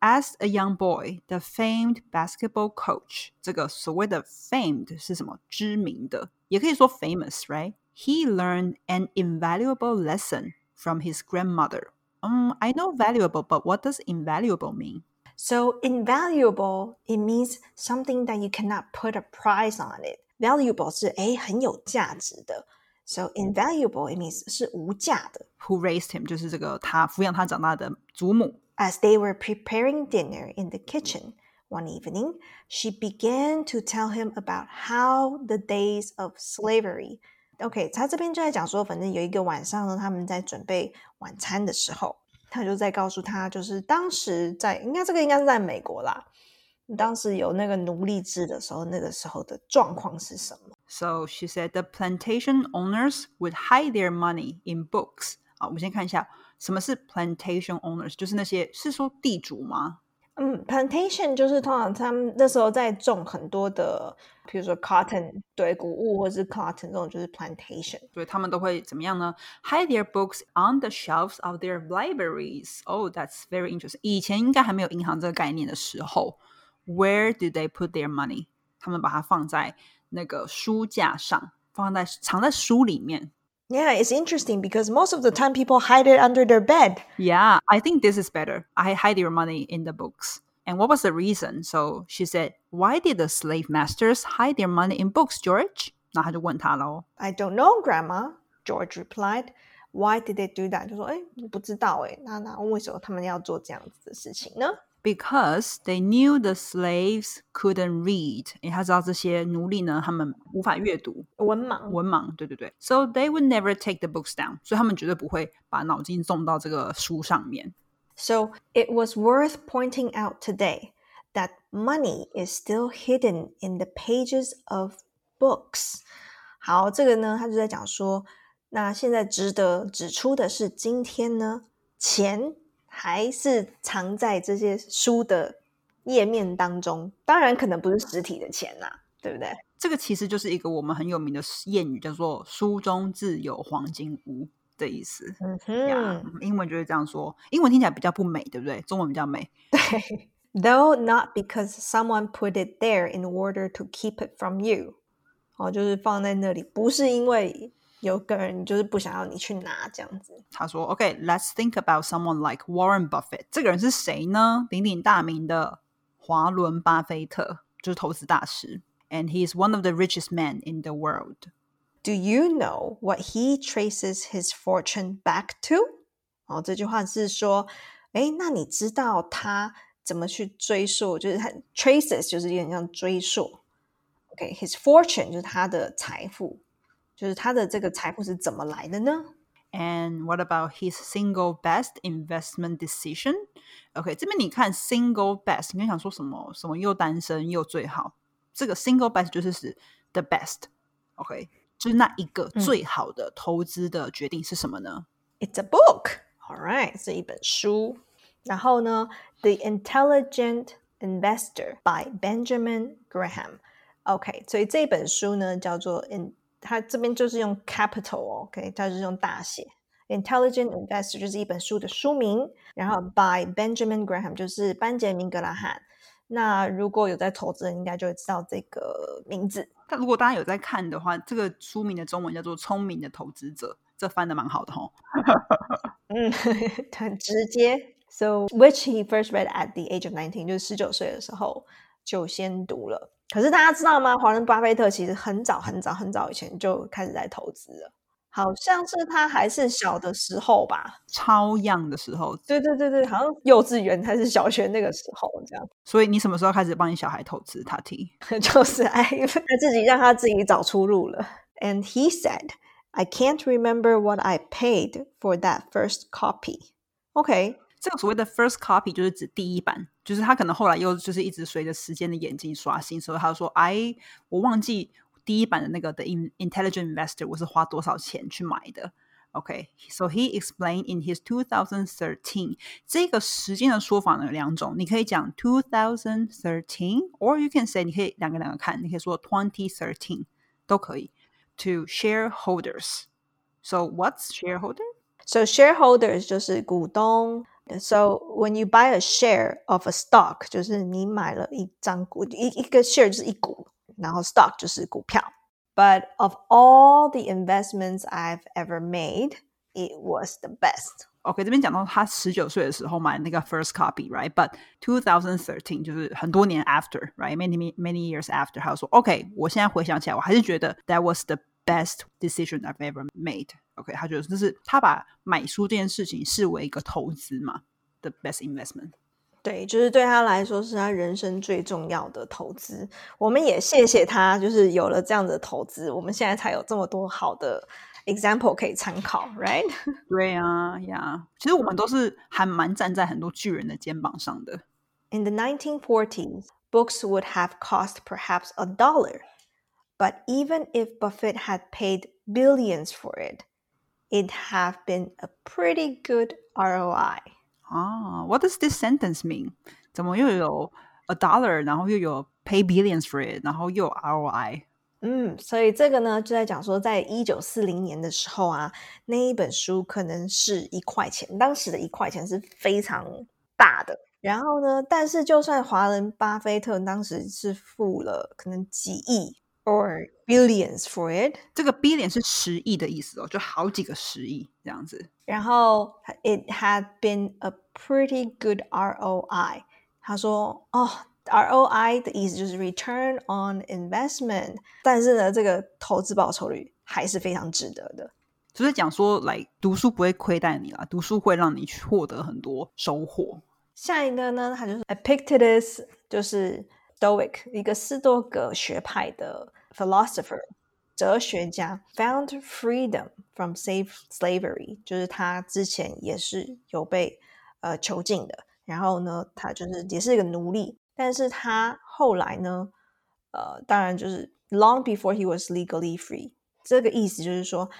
as a young boy, the famed basketball coach，这个所谓的 famed 是什么？知名的，也可以说 famous，right? He learned an invaluable lesson from his grandmother. Um, I know valuable, but what does invaluable mean? So invaluable, it means something that you cannot put a price on it. Valuable 是诶很有价值的。So invaluable, it means 是无价的。 Who raised him？就是这个他抚养他长大的祖母。 As they were preparing dinner in the kitchen one evening, she began to tell him about how the days of slavery. OK，他这边就在讲说，反正有一个晚上呢，他们在准备晚餐的时候，他就在告诉他，就是当时在应该这个应该是在美国啦，当时有那个奴隶制的时候，那个时候的状况是什么？ So she said the plantation owners would hide their money in books. 啊，我们先看一下 什么是 plantation owners，就是那些是说地主吗？嗯，plantation 就是通常他们那时候在种很多的，比如说 cotton 对谷物或者是 cotton 这种就是 plantation。所以他们都会怎么样呢？Hide their books on the shelves of their libraries. Oh, that's very interesting. 以前应该还没有银行这个概念的时候，Where do they put their money？他们把它放在那个书架上，放在藏在书里面。 Yeah, it's interesting because most of the time people hide it under their bed. Yeah, I think this is better. I hide your money in the books. And what was the reason? So she said, Why did the slave masters hide their money in books, George? 那他就问他喽。 I don't know, Grandma. George replied. Why did they do that? 就说，哎，我不知道，哎，那那为什么他们要做这样子的事情呢？ Because they knew the slaves couldn't read，因为他知道这些奴隶呢，他们无法阅读，文盲。文盲，对对对，so they would never take the books down，所以他们绝对不会把脑筋种到这个书上面。 So it was worth pointing out today that money is still hidden in the pages of books. 好，这个呢，他就在讲说，那现在值得指出的是，今天呢，钱 还是藏在这些书的页面当中，当然可能不是实体的钱啦，对不对？这个其实就是一个我们很有名的谚语，叫做“书中自有黄金屋”的意思。嗯呀、哼，英文就是这样说，英文听起来比较不美，对不对？中文比较美。对。Though not because someone put it there in order to keep it from you，哦，就是放在那里，不是因为有个人就是不想要你去拿这样子。他说：“OK，let's、think about someone like Warren Buffett。这个人是谁呢？鼎鼎大名的华伦巴菲特，就是投资大师。And he is one of the richest men in the world. Do you know what he traces his fortune back to？哦，这句话是说，哎，那你知道他怎么去追溯？就是他 traces 就是有点像追溯。OK，his、fortune 就是他的财富， 就是他的这个财富是怎么来的呢？ And what about his single best investment decision? OK，这边你看 single best，你会想说什么？什么又单身又最好？这个 single best 就是指 the best。OK，就是那一个最好的投资的决定是什么呢？ It's a book. All right，是一本书。然后呢，《The Intelligent Investor》by Benjamin Graham。OK，所以这本书呢叫做 in， 它这边就是用 capital 哦 OK，它是用大写。Intelligent Investor 就是一本书的书名，然后 by Benjamin Graham 就是班杰明格拉汉。那如果有在投资人，应该就会知道这个名字。但如果大家有在看的话，这个书名的中文叫做《聪明的投资者》，这翻的蛮好的哈。嗯，很直接。So which he first read at the age of nineteen，就是十九岁的时候就先读了。可是大家知道吗？华人巴菲特其实很早很早很早以前就开始在投资了，好像是他还是小的时候吧。超样的时候，对对对对，好像幼稚园还是小学那个时候这样，所以你什么时候开始帮你小孩投资？他提 就是哎，他自己让他自己找出路了。And he said, "I can't remember what I paid for that first copy." OK，这个所谓的 first copy 就是指第一版，就是他可能后来又就是一直随着时间的演进刷新，所以他就说：“哎，我忘记第一版的那个的 Intelligent Investor 我是花多少钱去买的。” Okay, so he explained in his 2013. 这个时间的说法呢有两种，你可以讲 2013, or you can say 你可以两个两个看，你可以说 2013都可以。To shareholders. So what's shareholder? So shareholders 就是股东 So when you buy a share of a stock，就是你买了一张股，一一个 share 就是一股，然后 stock 就是股票。But of all the investments I've ever made, it was the best. OK，这边讲到他十九岁的时候买那个 first copy，right？But two thousand thirteen 就是很多年 after，right？Many many years after，他说 OK，我现在回想起来，我还是觉得 that was the best decision I've ever made。OK，他觉得就是他把买书这件事情视为一个投资嘛，the best investment。对，就是对他来说是他人生最重要的投资。我们也谢谢他，就是有了这样的投资，我们现在才有这么多好的 example 可以参考，right？对啊，呀，其实我们都是还蛮站在很多巨人的肩膀上的。In the 1940s, books would have cost perhaps a dollar, But even if Buffett had paid billions for it, it'd have been a pretty good ROI. 啊、ah,，What does this sentence mean? mean？怎么又有 a dollar，然后又有 pay billions for it，然后又 ROI？嗯，所以这个呢，就在讲说，在一九四零年的时候啊，那一本书可能是一块钱，当时的一块钱是非常大的。然后呢，但是就算华伦巴菲特当时是付了可能几亿 or billions for it，这个 billion 是十亿的意思哦，就好几个十亿这样子。然后 it had been a pretty good ROI。他说哦，ROI 的意思就是 return on investment，但是呢，这个投资报酬率还是非常值得的。就是讲说，来读书不会亏待你啦，读书会让你获得很多收获。下一个呢，他就是 Epictetus，就是 Stoic 一个斯多葛学派的 philosopher。哲学家 found freedom from slave slavery，就是他之前也是有被呃囚禁的，然后呢，他就是也是一个奴隶，但是他后来呢，呃，当然就是 long before he was legally free，这个意思就是说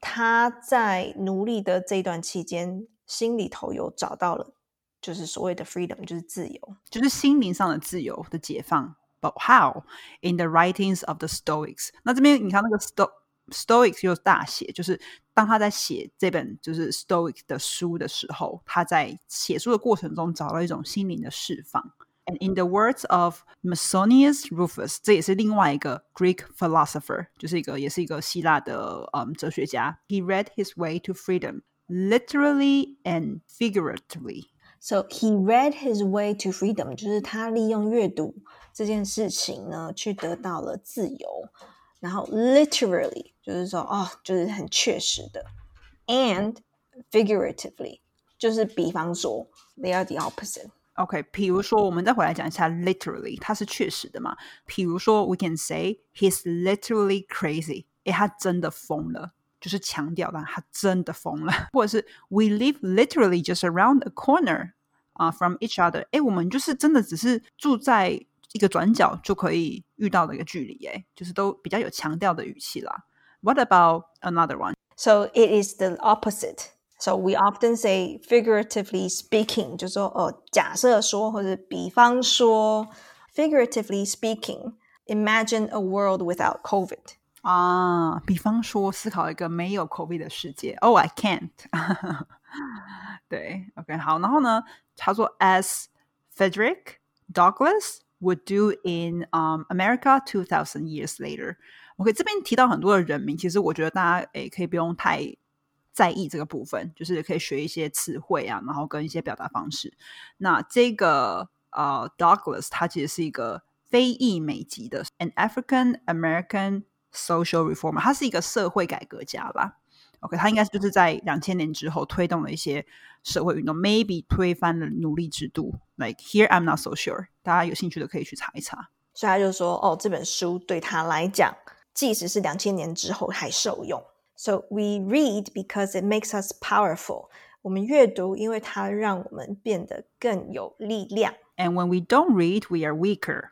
他在奴隶的这段期间，心里头有找到了，就是所谓的 freedom，就是自由，就是心灵上的自由的解放。But how in the writings of the Stoics？那这边你看那个 Sto Stoics 又大写，就是当他在写这本就是 Stoic 的书的时候，他在写书的过程中找到一种心灵的释放。And in the words of Musonius Rufus，这也是另外一个 Greek philosopher，就是一个也是一个希腊的嗯哲学家。He read his way to freedom literally and figuratively。So he read his way to freedom，就是他利用阅读这件事情呢，去得到了自由。然后 literally 就是说，哦，就是很确实的，and figuratively 就是比方说，they are the opposite。OK，比如说，我们再回来讲一下 literally，它是确实的嘛？比如说，we can say he's literally crazy，诶，他真的疯了， 就是强调的他真的疯了，或者是 we live literally just around a corner 啊、uh, from each other，诶，我们就是真的只是住在一个转角就可以遇到的一个距离，哎，就是都比较有强调的语气啦。What about another one? So it is the opposite. So we often say figuratively speaking，就说哦，假设说或者比方说，figuratively speaking, imagine a world without COVID. 啊，比方说思考一个没有 COVID 的世界。Oh, I can't 对，OK，好，然后呢，他说，as Frederick Douglass would do in um America two thousand years later。OK，这边提到很多的人名，其实我觉得大家诶可以不用太在意这个部分，就是可以学一些词汇啊，然后跟一些表达方式。那这个呃 Douglas 他其实是一个非裔美籍的 an African American social reformer，他是一个社会改革家啦。OK，他应该就是在两千年之后推动了一些社会运动，maybe 推翻了奴隶制度。Like here, I'm not so sure。大家有兴趣的可以去查一查。所以他就说，哦，这本书对他来讲，即使是两千年之后还受用。So we read because it makes us powerful。我们阅读，因为它让我们变得更有力量。And when we don't read, we are weaker.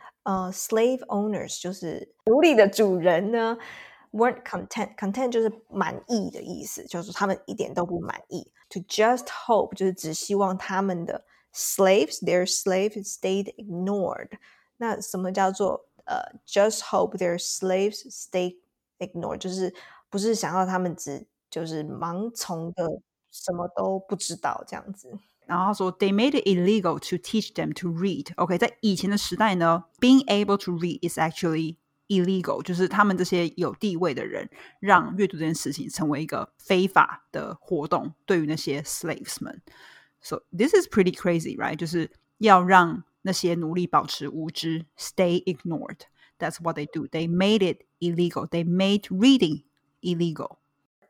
呃 slave owners 就是奴隶的主人呢，weren't content。content 就是满意的意思，就是他们一点都不满意。To just hope 就是只希望他们的 slaves their slaves stayed ignored。那什么叫做呃 just hope their slaves stay ignored？就是不是想要他们只就是盲从的什么都不知道这样子。然后他说，They made it illegal to teach them to read. OK，在以前的时代呢，being able to read is actually illegal，就是他们这些有地位的人让阅读这件事情成为一个非法的活动，对于那些 slaves 们。So this is pretty crazy, right？就是要让那些奴隶保持无知，stay ignored. That's what they do. They made it illegal. They made reading illegal.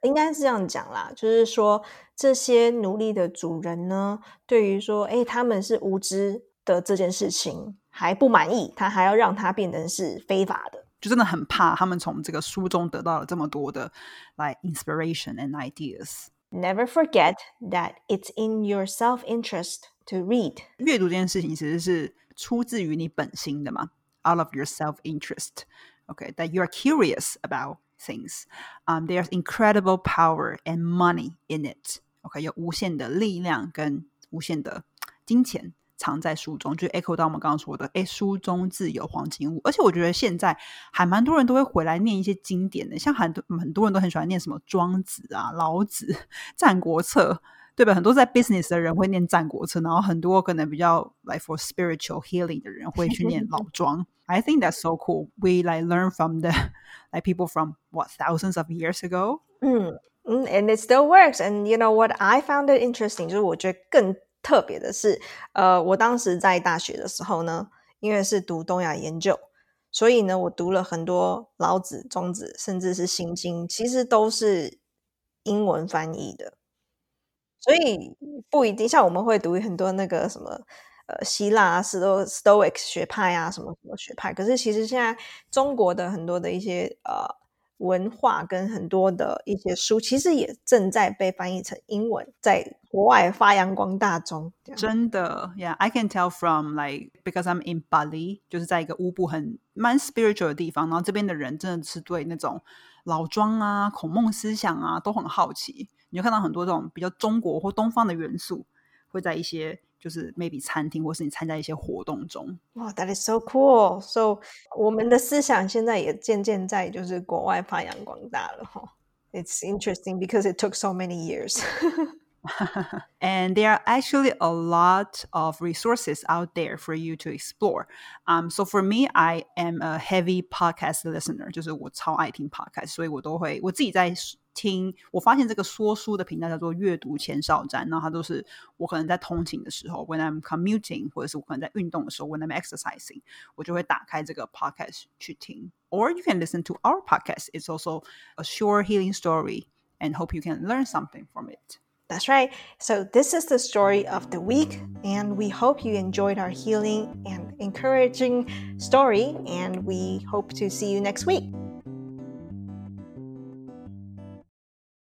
应该是这样讲啦，就是说这些奴隶的主人呢，对于说，哎，他们是无知的这件事情还不满意，他还要让它变成是非法的，就真的很怕他们从这个书中得到了这么多的来 inspiration and ideas。Never forget that it's in your self interest to read。阅读这件事情其实是出自于你本心的嘛，out of your self interest。Okay, that you are curious about things. Um, there's incredible power and money in it. OK，有无限的力量跟无限的金钱藏在书中，就 echo 到我们刚刚说的，哎，书中自有黄金屋。而且我觉得现在还蛮多人都会回来念一些经典的，像很多很多人都很喜欢念什么庄子啊、老子、战国策。对吧？很多在 business 的人会念《战国策》，然后很多可能比较 like for spiritual healing 的人会去念老庄。I think that's so cool. We like learn from the like people from what thousands of years ago. 嗯嗯，and it still works. And you know what I found it interesting，就是我觉得更特别的是，呃，我当时在大学的时候呢，因为是读东亚研究，所以呢，我读了很多老子、庄子，甚至是心经，其实都是英文翻译的。 所以不一定像我们会读很多那个什么呃希腊啊、Sto Stoic 学派啊什么什么学派，可是其实现在中国的很多的一些呃文化跟很多的一些书，其实也正在被翻译成英文，在国外发扬光大中。真的，Yeah，I can tell from like because I'm in Bali，就是在一个乌布很蛮 spiritual 的地方，然后这边的人真的是对那种老庄啊、孔孟思想啊都很好奇。你就看到很多这种比较中国或东方的元素，会在一些就是 maybe 餐厅或是你参加一些活动中。哇，That is so cool! So 我们的思想现在也渐渐在就是国外发扬光大了哈。It's interesting because it took so many years. and there are actually a lot of resources out there for you to explore. Um, so for me, I am a heavy podcast listener，就是我超爱听 podcast，所以我都会我自己在听，我发现这个说书的频道叫做阅读前哨站，然后它都是我可能在通勤的时候，when I'm commuting，或者是我可能在运动的时候，when I'm exercising，我就会打开这个 podcast 去听。Or you can listen to our podcast. It's also a short healing story, and hope you can learn something from it. That's right. So, this is the story of the week, and we hope you enjoyed our healing and encouraging story. And we hope to see you next week.